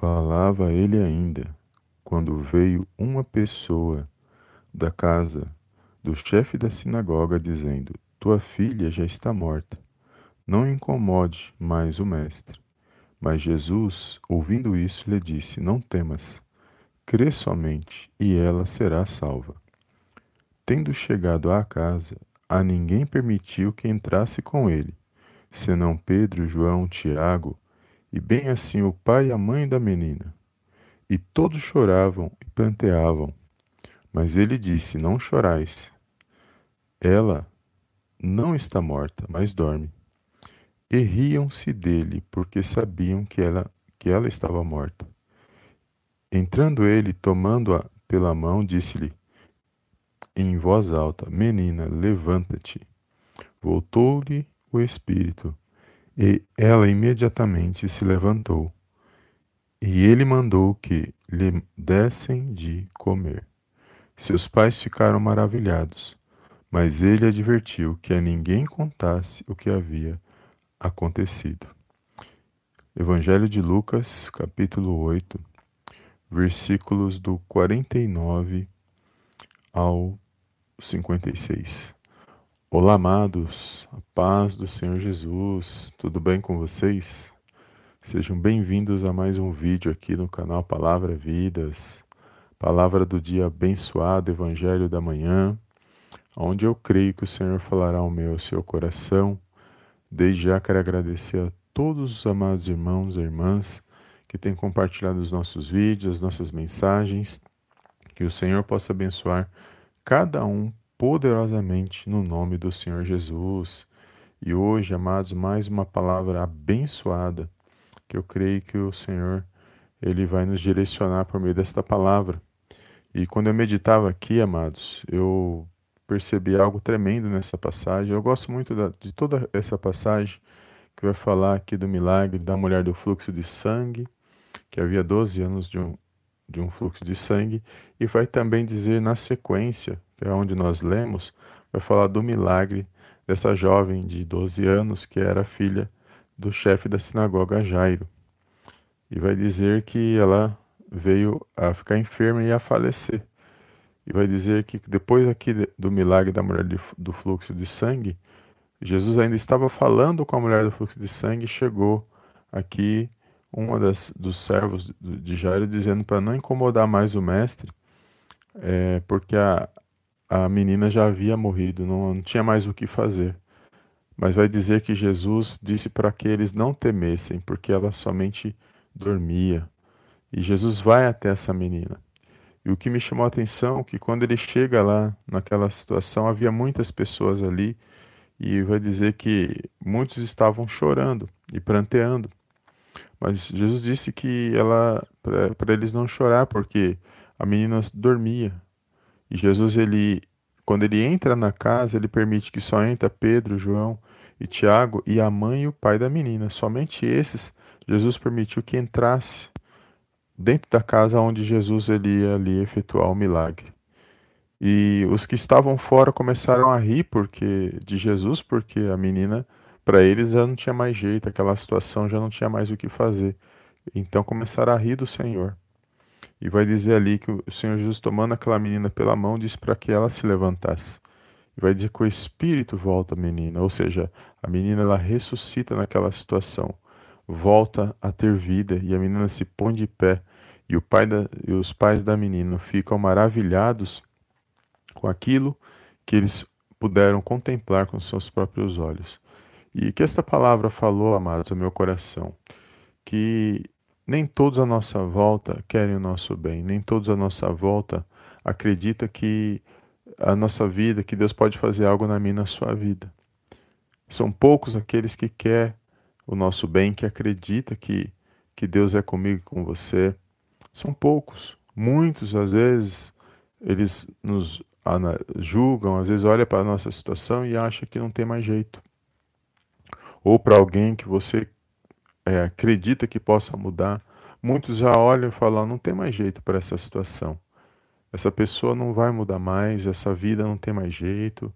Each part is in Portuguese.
Falava ele ainda, quando veio uma pessoa da casa do chefe da sinagoga, dizendo: Tua filha já está morta. Não incomode mais o mestre. Mas Jesus, ouvindo isso, lhe disse: Não temas, crê somente, e ela será salva. Tendo chegado à casa, a ninguém permitiu que entrasse com ele, senão Pedro, João, Tiago, e bem assim o pai e a mãe da menina. E todos choravam e planteavam. Mas ele disse: Não chorais. Ela não está morta, mas dorme. E riam-se dele, porque sabiam que ela, que ela estava morta. Entrando ele, tomando-a pela mão, disse-lhe em voz alta: Menina, levanta-te. Voltou-lhe o espírito, e ela imediatamente se levantou. E ele mandou que lhe dessem de comer. Seus pais ficaram maravilhados, mas ele advertiu que a ninguém contasse o que havia acontecido. Evangelho de Lucas, capítulo 8, versículos do 49 ao 56. Olá, amados, a paz do Senhor Jesus, tudo bem com vocês? Sejam bem-vindos a mais um vídeo aqui no canal Palavra Vidas. Palavra do dia abençoado, Evangelho da manhã, onde eu creio que o Senhor falará ao meu ao seu coração. Desde já quero agradecer a todos os amados irmãos e irmãs que têm compartilhado os nossos vídeos, as nossas mensagens. Que o Senhor possa abençoar cada um poderosamente no nome do Senhor Jesus. E hoje, amados, mais uma palavra abençoada que eu creio que o Senhor ele vai nos direcionar por meio desta palavra. E quando eu meditava aqui, amados, eu percebi algo tremendo nessa passagem. Eu gosto muito da, de toda essa passagem que vai falar aqui do milagre da mulher do fluxo de sangue, que havia 12 anos de um, de um fluxo de sangue, e vai também dizer na sequência, que é onde nós lemos, vai falar do milagre dessa jovem de 12 anos que era filha do chefe da sinagoga Jairo. E vai dizer que ela veio a ficar enferma e a falecer. E vai dizer que depois aqui do milagre da mulher do fluxo de sangue, Jesus ainda estava falando com a mulher do fluxo de sangue e chegou aqui uma das, dos servos de Jairo dizendo para não incomodar mais o mestre, é, porque a, a menina já havia morrido, não, não tinha mais o que fazer. Mas vai dizer que Jesus disse para que eles não temessem, porque ela somente dormia. E Jesus vai até essa menina. E o que me chamou a atenção é que quando ele chega lá naquela situação, havia muitas pessoas ali e vai dizer que muitos estavam chorando e pranteando. Mas Jesus disse que ela para eles não chorar porque a menina dormia. E Jesus ele quando ele entra na casa, ele permite que só entra Pedro, João e Tiago e a mãe e o pai da menina. Somente esses Jesus permitiu que entrasse dentro da casa onde Jesus ele ia ali efetuar o milagre. E os que estavam fora começaram a rir porque de Jesus, porque a menina, para eles já não tinha mais jeito, aquela situação já não tinha mais o que fazer. Então começaram a rir do Senhor. E vai dizer ali que o Senhor Jesus, tomando aquela menina pela mão, disse para que ela se levantasse. E vai dizer que o espírito volta à menina, ou seja, a menina ela ressuscita naquela situação volta a ter vida e a menina se põe de pé e, o pai da, e os pais da menina ficam maravilhados com aquilo que eles puderam contemplar com seus próprios olhos. E que esta palavra falou, amados, ao meu coração, que nem todos à nossa volta querem o nosso bem, nem todos à nossa volta acreditam que a nossa vida, que Deus pode fazer algo na minha na sua vida. São poucos aqueles que querem o nosso bem, que acredita que, que Deus é comigo e com você. São poucos. Muitos, às vezes, eles nos julgam, às vezes olha para a nossa situação e acha que não tem mais jeito. Ou para alguém que você é, acredita que possa mudar. Muitos já olham e falam: não tem mais jeito para essa situação. Essa pessoa não vai mudar mais, essa vida não tem mais jeito.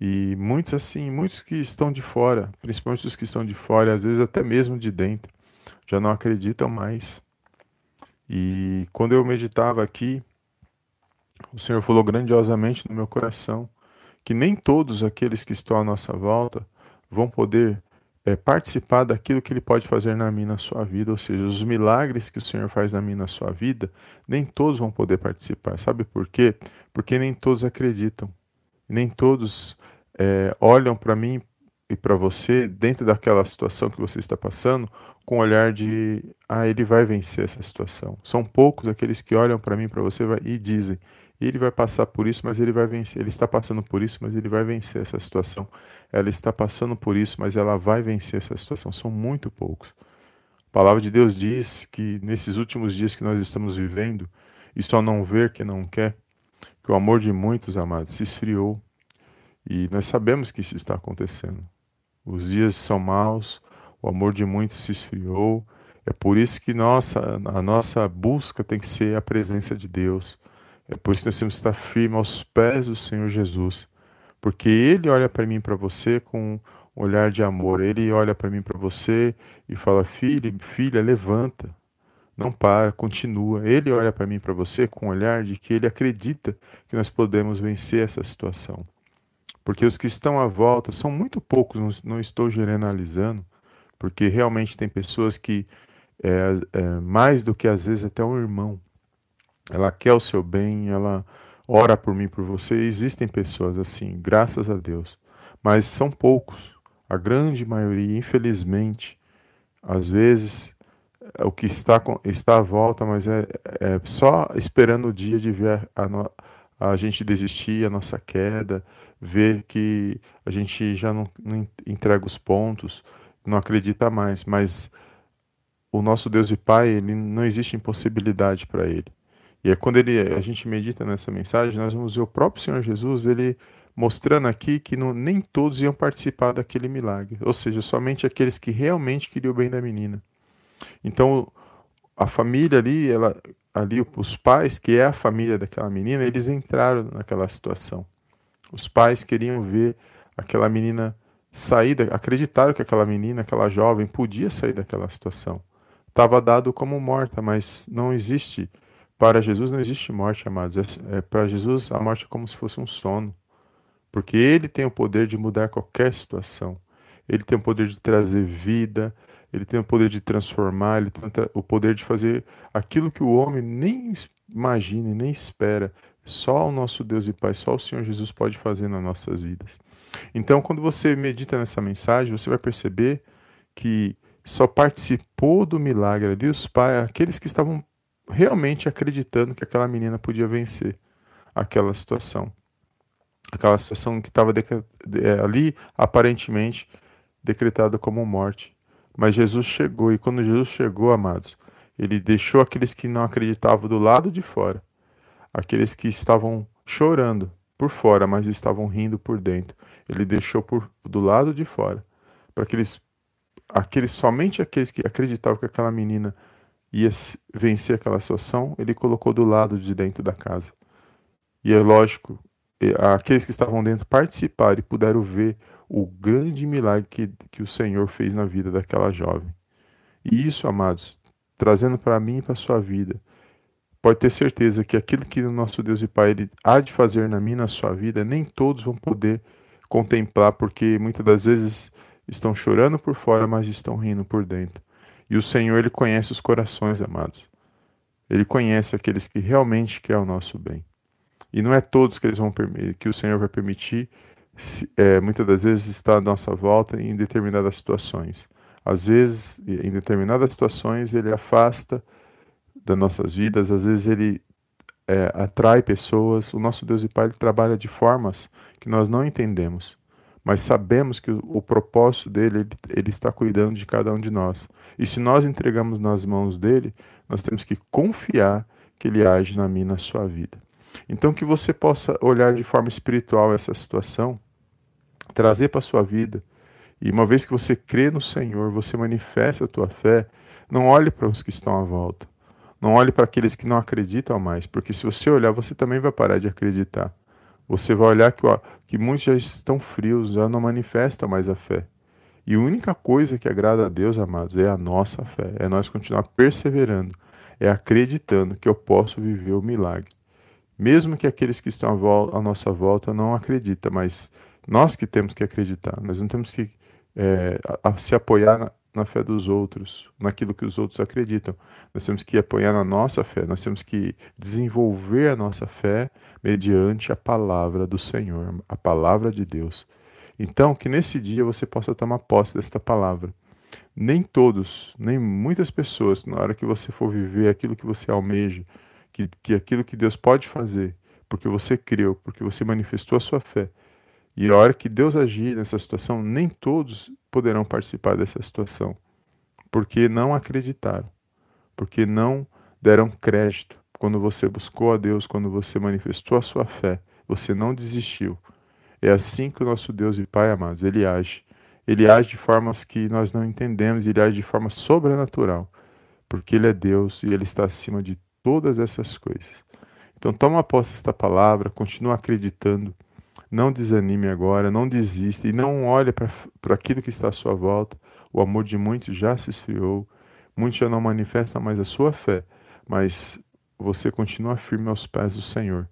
E muitos assim, muitos que estão de fora, principalmente os que estão de fora, às vezes até mesmo de dentro, já não acreditam mais. E quando eu meditava aqui, o Senhor falou grandiosamente no meu coração que nem todos aqueles que estão à nossa volta vão poder é, participar daquilo que Ele pode fazer na minha, na sua vida, ou seja, os milagres que o Senhor faz na minha, na sua vida, nem todos vão poder participar. Sabe por quê? Porque nem todos acreditam, nem todos é, olham para mim e para você dentro daquela situação que você está passando com o olhar de ah ele vai vencer essa situação. São poucos aqueles que olham para mim para você e dizem ele vai passar por isso, mas ele vai vencer. Ele está passando por isso, mas ele vai vencer essa situação. Ela está passando por isso, mas ela vai vencer essa situação. São muito poucos. A palavra de Deus diz que nesses últimos dias que nós estamos vivendo, e só não ver que não quer, que o amor de muitos, amados, se esfriou. E nós sabemos que isso está acontecendo. Os dias são maus, o amor de muitos se esfriou. É por isso que nossa, a nossa busca tem que ser a presença de Deus. É por isso que nós temos que estar firmes aos pés do Senhor Jesus. Porque Ele olha para mim e para você com um olhar de amor. Ele olha para mim e para você e fala: Filha, filha, levanta. Não para, continua. Ele olha para mim e para você com um olhar de que ele acredita que nós podemos vencer essa situação. Porque os que estão à volta são muito poucos, não, não estou generalizando, porque realmente tem pessoas que, é, é, mais do que às vezes até um irmão, ela quer o seu bem, ela ora por mim, por você. Existem pessoas assim, graças a Deus, mas são poucos. A grande maioria, infelizmente, às vezes é o que está, está à volta, mas é, é só esperando o dia de ver a, a, a gente desistir, a nossa queda, ver que a gente já não, não entrega os pontos, não acredita mais. Mas o nosso Deus e Pai, ele não existe impossibilidade para ele. E é quando ele, a gente medita nessa mensagem, nós vamos ver o próprio Senhor Jesus, ele mostrando aqui que não, nem todos iam participar daquele milagre, ou seja, somente aqueles que realmente queriam o bem da menina. Então, a família ali, ela, ali os pais, que é a família daquela menina, eles entraram naquela situação. Os pais queriam ver aquela menina sair, acreditaram que aquela menina, aquela jovem, podia sair daquela situação. Estava dado como morta, mas não existe para Jesus não existe morte, amados. É, é, para Jesus a morte é como se fosse um sono. Porque ele tem o poder de mudar qualquer situação. Ele tem o poder de trazer vida, ele tem o poder de transformar, ele tem o poder de fazer aquilo que o homem nem imagina, nem espera. Só o nosso Deus e Pai, só o Senhor Jesus pode fazer nas nossas vidas. Então, quando você medita nessa mensagem, você vai perceber que só participou do milagre os pais, aqueles que estavam realmente acreditando que aquela menina podia vencer aquela situação. Aquela situação que estava é, ali aparentemente decretada como morte. Mas Jesus chegou, e quando Jesus chegou, amados, ele deixou aqueles que não acreditavam do lado de fora, aqueles que estavam chorando por fora, mas estavam rindo por dentro. Ele deixou por, do lado de fora, para aqueles, aqueles somente aqueles que acreditavam que aquela menina ia vencer aquela situação, ele colocou do lado de dentro da casa. E é lógico, aqueles que estavam dentro participaram e puderam ver o grande milagre que, que o Senhor fez na vida daquela jovem. E isso, amados, trazendo para mim e para a sua vida, pode ter certeza que aquilo que o nosso Deus e Pai ele há de fazer na minha e na sua vida, nem todos vão poder contemplar, porque muitas das vezes estão chorando por fora, mas estão rindo por dentro. E o Senhor, Ele conhece os corações, amados. Ele conhece aqueles que realmente querem o nosso bem. E não é todos que, eles vão, que o Senhor vai permitir, é, muitas das vezes, estar à nossa volta em determinadas situações. Às vezes, em determinadas situações, Ele afasta das nossas vidas, às vezes Ele é, atrai pessoas. O nosso Deus e Pai ele trabalha de formas que nós não entendemos mas sabemos que o, o propósito dele, ele, ele, está cuidando de cada um de nós. E se nós entregamos nas mãos dele, nós temos que confiar que ele age na minha na sua vida. Então que você possa olhar de forma espiritual essa situação, trazer para a sua vida, e uma vez que você crê no Senhor, você manifesta a tua fé, não olhe para os que estão à volta. Não olhe para aqueles que não acreditam mais, porque se você olhar, você também vai parar de acreditar você vai olhar que, ó, que muitos já estão frios, já não manifestam mais a fé. E a única coisa que agrada a Deus, amados, é a nossa fé, é nós continuar perseverando, é acreditando que eu posso viver o milagre. Mesmo que aqueles que estão à, nossa volta não acreditem, mas nós que temos que acreditar, nós não temos que é, a, a se apoiar na, na fé dos outros, naquilo que os outros acreditam. Nós temos que apoiar na nossa fé, nós temos que desenvolver a nossa fé mediante a palavra do Senhor, a palavra de Deus. Então, que nesse dia você possa tomar posse desta palavra. Nem todos, nem muitas pessoas, na hora que você for viver aquilo que você almeja, que, que aquilo que Deus pode fazer, porque você creu, porque você manifestou a sua fé, e a hora que Deus agir nessa situação, nem todos poderão participar dessa situação, porque não acreditaram, porque não deram crédito. Quando você buscou a Deus, quando você manifestou a sua fé, você não desistiu. É assim que o nosso Deus e Pai, amados, ele age. Ele age de formas que nós não entendemos, ele age de forma sobrenatural, porque ele é Deus e ele está acima de todas essas coisas. Então toma posse desta palavra, continua acreditando não desanime agora, não desista e não olhe para aquilo que está à sua volta. O amor de muitos já se esfriou, muitos já não manifestam mais a sua fé, mas você continua firme aos pés do Senhor,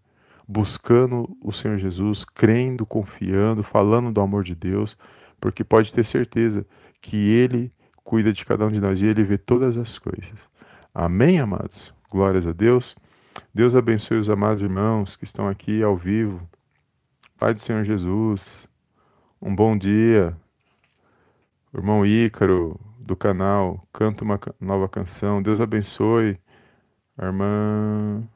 buscando o Senhor Jesus, crendo, confiando, falando do amor de Deus, porque pode ter certeza que Ele cuida de cada um de nós e Ele vê todas as coisas. Amém, amados? Glórias a Deus. Deus abençoe os amados irmãos que estão aqui ao vivo Pai do Senhor Jesus, um bom dia. O irmão Ícaro, do canal, canta uma nova canção. Deus abençoe. A irmã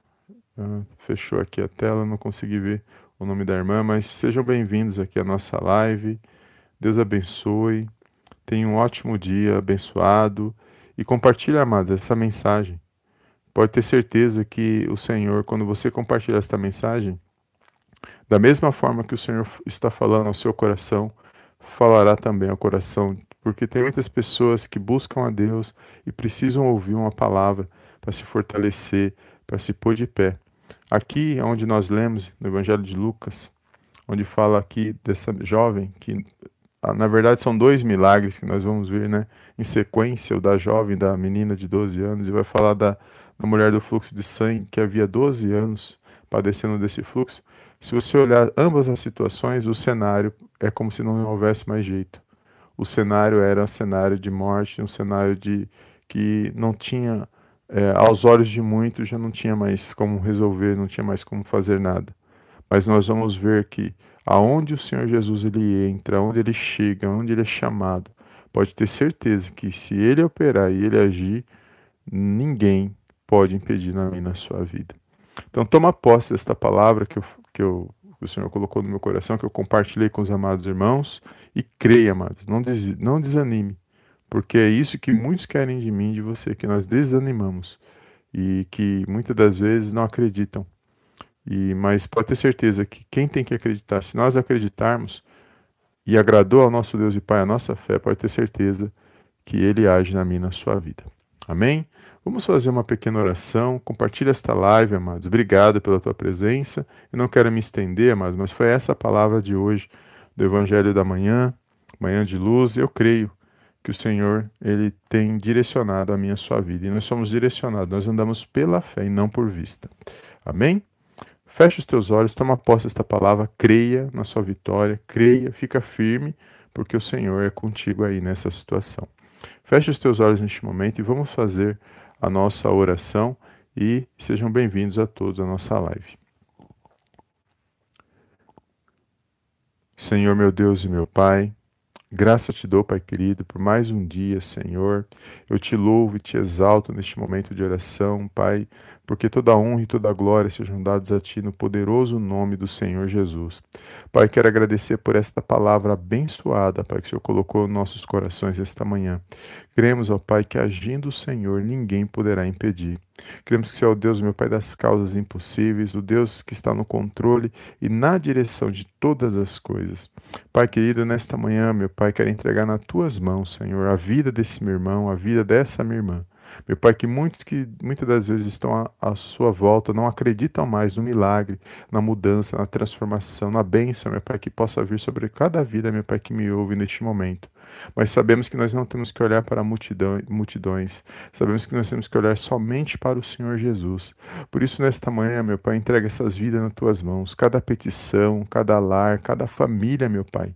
ah, fechou aqui a tela, não consegui ver o nome da irmã, mas sejam bem-vindos aqui à nossa live. Deus abençoe. Tenha um ótimo dia, abençoado. E compartilhe, amados, essa mensagem. Pode ter certeza que o Senhor, quando você compartilhar esta mensagem, da mesma forma que o Senhor está falando ao seu coração, falará também ao coração, porque tem muitas pessoas que buscam a Deus e precisam ouvir uma palavra para se fortalecer, para se pôr de pé. Aqui é onde nós lemos no Evangelho de Lucas, onde fala aqui dessa jovem que ah, na verdade são dois milagres que nós vamos ver, né, em sequência, o da jovem, da menina de 12 anos e vai falar da, da mulher do fluxo de sangue que havia 12 anos padecendo desse fluxo. Se você olhar ambas as situações, o cenário é como se não houvesse mais jeito. O cenário era um cenário de morte, um cenário de que não tinha, é, aos olhos de muitos, já não tinha mais como resolver, não tinha mais como fazer nada. Mas nós vamos ver que aonde o Senhor Jesus ele entra, aonde ele chega, aonde ele é chamado, pode ter certeza que se ele operar e ele agir, ninguém pode impedir na minha na sua vida. Então toma posse desta palavra que eu que, eu, que o Senhor colocou no meu coração, que eu compartilhei com os amados irmãos, e creia, amados, não, des, não desanime, porque é isso que muitos querem de mim, de você, que nós desanimamos e que muitas das vezes não acreditam. E mas pode ter certeza que quem tem que acreditar, se nós acreditarmos e agradou ao nosso Deus e Pai a nossa fé, pode ter certeza que ele age na minha na sua vida. Amém? Vamos fazer uma pequena oração. Compartilhe esta live, amados. Obrigado pela tua presença. Eu não quero me estender, amados, mas foi essa a palavra de hoje do Evangelho da Manhã, Manhã de Luz. Eu creio que o Senhor ele tem direcionado a minha sua vida. E nós somos direcionados, nós andamos pela fé e não por vista. Amém? Feche os teus olhos, toma posse desta palavra, creia na sua vitória, creia, fica firme, porque o Senhor é contigo aí nessa situação. Feche os teus olhos neste momento e vamos fazer a nossa oração e sejam bem-vindos a todos à nossa live. Senhor meu Deus e meu Pai, graça te dou, Pai querido, por mais um dia, Senhor. Eu te louvo e te exalto neste momento de oração, Pai, porque toda honra e toda glória sejam dados a Ti no poderoso nome do Senhor Jesus. Pai, quero agradecer por esta palavra abençoada, Pai, que o Senhor colocou nos nossos corações esta manhã. Cremos, ó Pai, que agindo o Senhor, ninguém poderá impedir. Cremos que Senhor é o Deus, meu Pai, das causas impossíveis, o Deus que está no controle e na direção de todas as coisas. Pai querido, nesta manhã, meu Pai, quero entregar nas tuas mãos, Senhor, a vida desse meu irmão, a vida dessa minha irmã. Meu Pai, que muitos que muitas das vezes estão à, à sua volta não acreditam mais no milagre, na mudança, na transformação, na bênção, meu Pai, que possa vir sobre cada vida, meu Pai, que me ouve neste momento. Mas sabemos que nós não temos que olhar para multidão, multidões, sabemos que nós temos que olhar somente para o Senhor Jesus. Por isso, nesta manhã, meu Pai, entrega essas vidas nas tuas mãos, cada petição, cada lar, cada família, meu Pai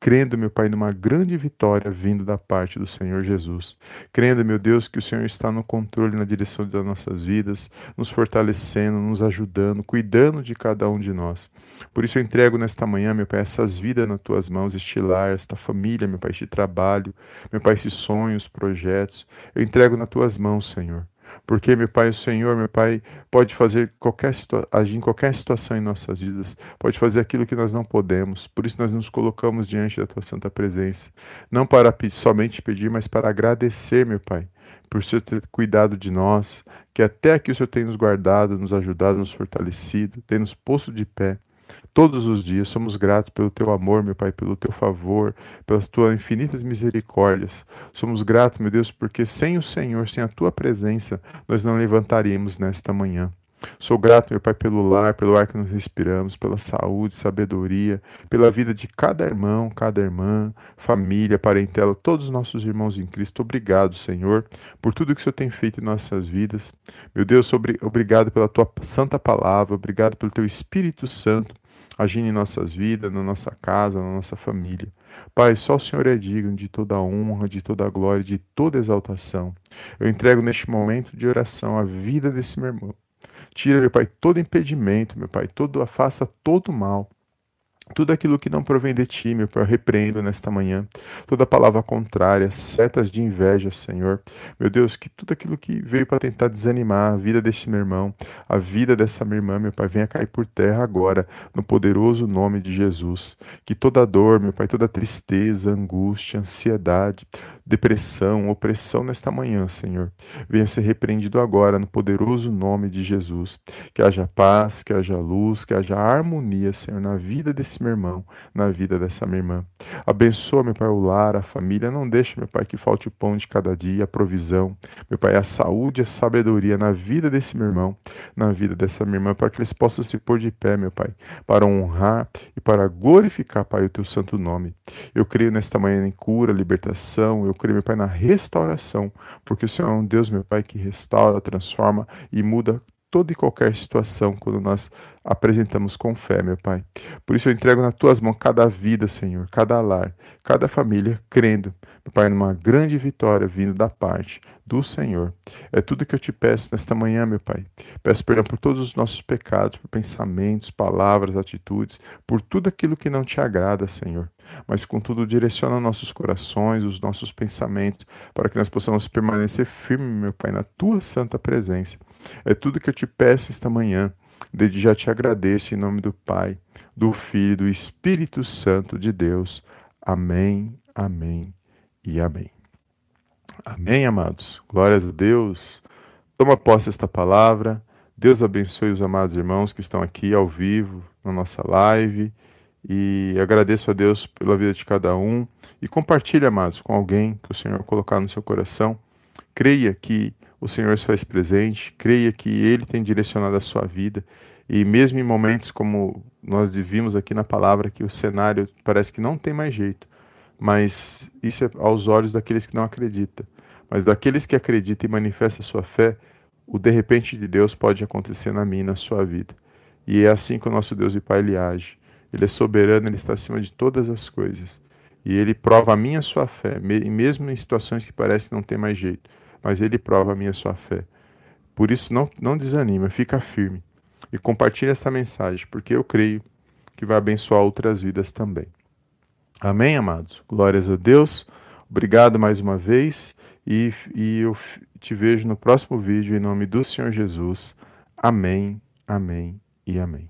crendo, meu Pai, numa grande vitória vindo da parte do Senhor Jesus. Crendo, meu Deus, que o Senhor está no controle, na direção das nossas vidas, nos fortalecendo, nos ajudando, cuidando de cada um de nós. Por isso eu entrego nesta manhã, meu Pai, essas vidas nas tuas mãos, este lar, esta família, meu Pai, este trabalho, meu Pai, esses sonhos, projetos. Eu entrego nas tuas mãos, Senhor. Porque, meu Pai, o Senhor, meu Pai, pode fazer qualquer agir em qualquer situação em nossas vidas, pode fazer aquilo que nós não podemos. Por isso nós nos colocamos diante da tua santa presença, não para somente pedir, mas para agradecer, meu Pai, por Senhor ter cuidado de nós, que até aqui o Senhor tem nos guardado, nos ajudado, nos fortalecido, tem nos posto de pé. Todos os dias somos gratos pelo teu amor, meu Pai, pelo teu favor, pelas tuas infinitas misericórdias. Somos gratos, meu Deus, porque sem o Senhor, sem a tua presença, nós não levantaríamos nesta manhã. Sou grato, meu Pai, pelo lar, pelo ar que nós respiramos, pela saúde, sabedoria, pela vida de cada irmão, cada irmã, família, parentela, todos os nossos irmãos em Cristo. Obrigado, Senhor, por tudo que o Senhor tem feito em nossas vidas. Meu Deus, obrigado pela tua santa palavra, obrigado pelo teu Espírito Santo agindo em nossas vidas, na nossa casa, na nossa família. Pai, só o Senhor é digno de toda honra, de toda glória, de toda exaltação. Eu entrego neste momento de oração a vida desse meu irmão. Tira, meu Pai, todo impedimento, meu Pai, todo afasta todo mal. Tudo aquilo que não provém de ti, meu Pai, eu repreendo nesta manhã. Toda palavra contrária, setas de inveja, Senhor. Meu Deus, que tudo aquilo que veio para tentar desanimar a vida deste meu irmão, a vida dessa minha irmã, meu Pai, venha cair por terra agora, no poderoso nome de Jesus. Que toda dor, meu Pai, toda tristeza, angústia, ansiedade, depressão, opressão nesta manhã, Senhor, venha ser repreendido agora, no poderoso nome de Jesus. Que haja paz, que haja luz, que haja harmonia, Senhor, na vida desse meu irmão, na vida dessa minha irmã. Abençoa, meu Pai, o lar, a família. Não deixe, meu Pai, que falte o pão de cada dia, a provisão. Meu Pai, a saúde, a sabedoria na vida desse meu irmão, na vida dessa minha irmã, para que eles possam se pôr de pé, meu Pai, para honrar e para glorificar, Pai, o teu santo nome. Eu creio nesta manhã em cura, libertação. Eu creio, meu Pai, na restauração, porque o Senhor é um Deus, meu Pai, que restaura, transforma e muda toda e qualquer situação quando nós apresentamos com fé, meu Pai. Por isso eu entrego nas tuas mãos cada vida, Senhor, cada lar, cada família, crendo, meu Pai, numa grande vitória vindo da parte do Senhor. É tudo que eu te peço nesta manhã, meu Pai. Peço perdão por todos os nossos pecados, por pensamentos, palavras, atitudes, por tudo aquilo que não te agrada, Senhor. Mas, contudo, direciona nossos corações, os nossos pensamentos, para que nós possamos permanecer firmes, meu Pai, na tua santa presença. É tudo que eu te peço esta manhã. Desde já te agradeço em nome do Pai, do Filho e do Espírito Santo de Deus. Amém, amém e amém. Amém, amados. Glórias a Deus. Toma posse esta palavra. Deus abençoe os amados irmãos que estão aqui ao vivo na nossa live. E agradeço a Deus pela vida de cada um. E compartilhe, amados, com alguém que o Senhor colocar no seu coração. Creia que o Senhor se faz presente, creia que Ele tem direcionado a sua vida. E mesmo em momentos como nós vimos aqui na palavra, que o cenário parece que não tem mais jeito, mas isso é aos olhos daqueles que não acreditam. Mas daqueles que acreditam e manifestam a sua fé, o de repente de Deus pode acontecer na minha e na sua vida. E é assim que o nosso Deus e Pai ele age. Ele é soberano, ele está acima de todas as coisas. E ele prova a minha a sua fé, mesmo em situações que parecem não ter mais jeito. Mas ele prova a minha sua fé. Por isso, não, não desanima, fica firme. E compartilhe esta mensagem, porque eu creio que vai abençoar outras vidas também. Amém, amados? Glórias a Deus. Obrigado mais uma vez e, e eu te vejo no próximo vídeo em nome do Senhor Jesus. Amém, amém e amém.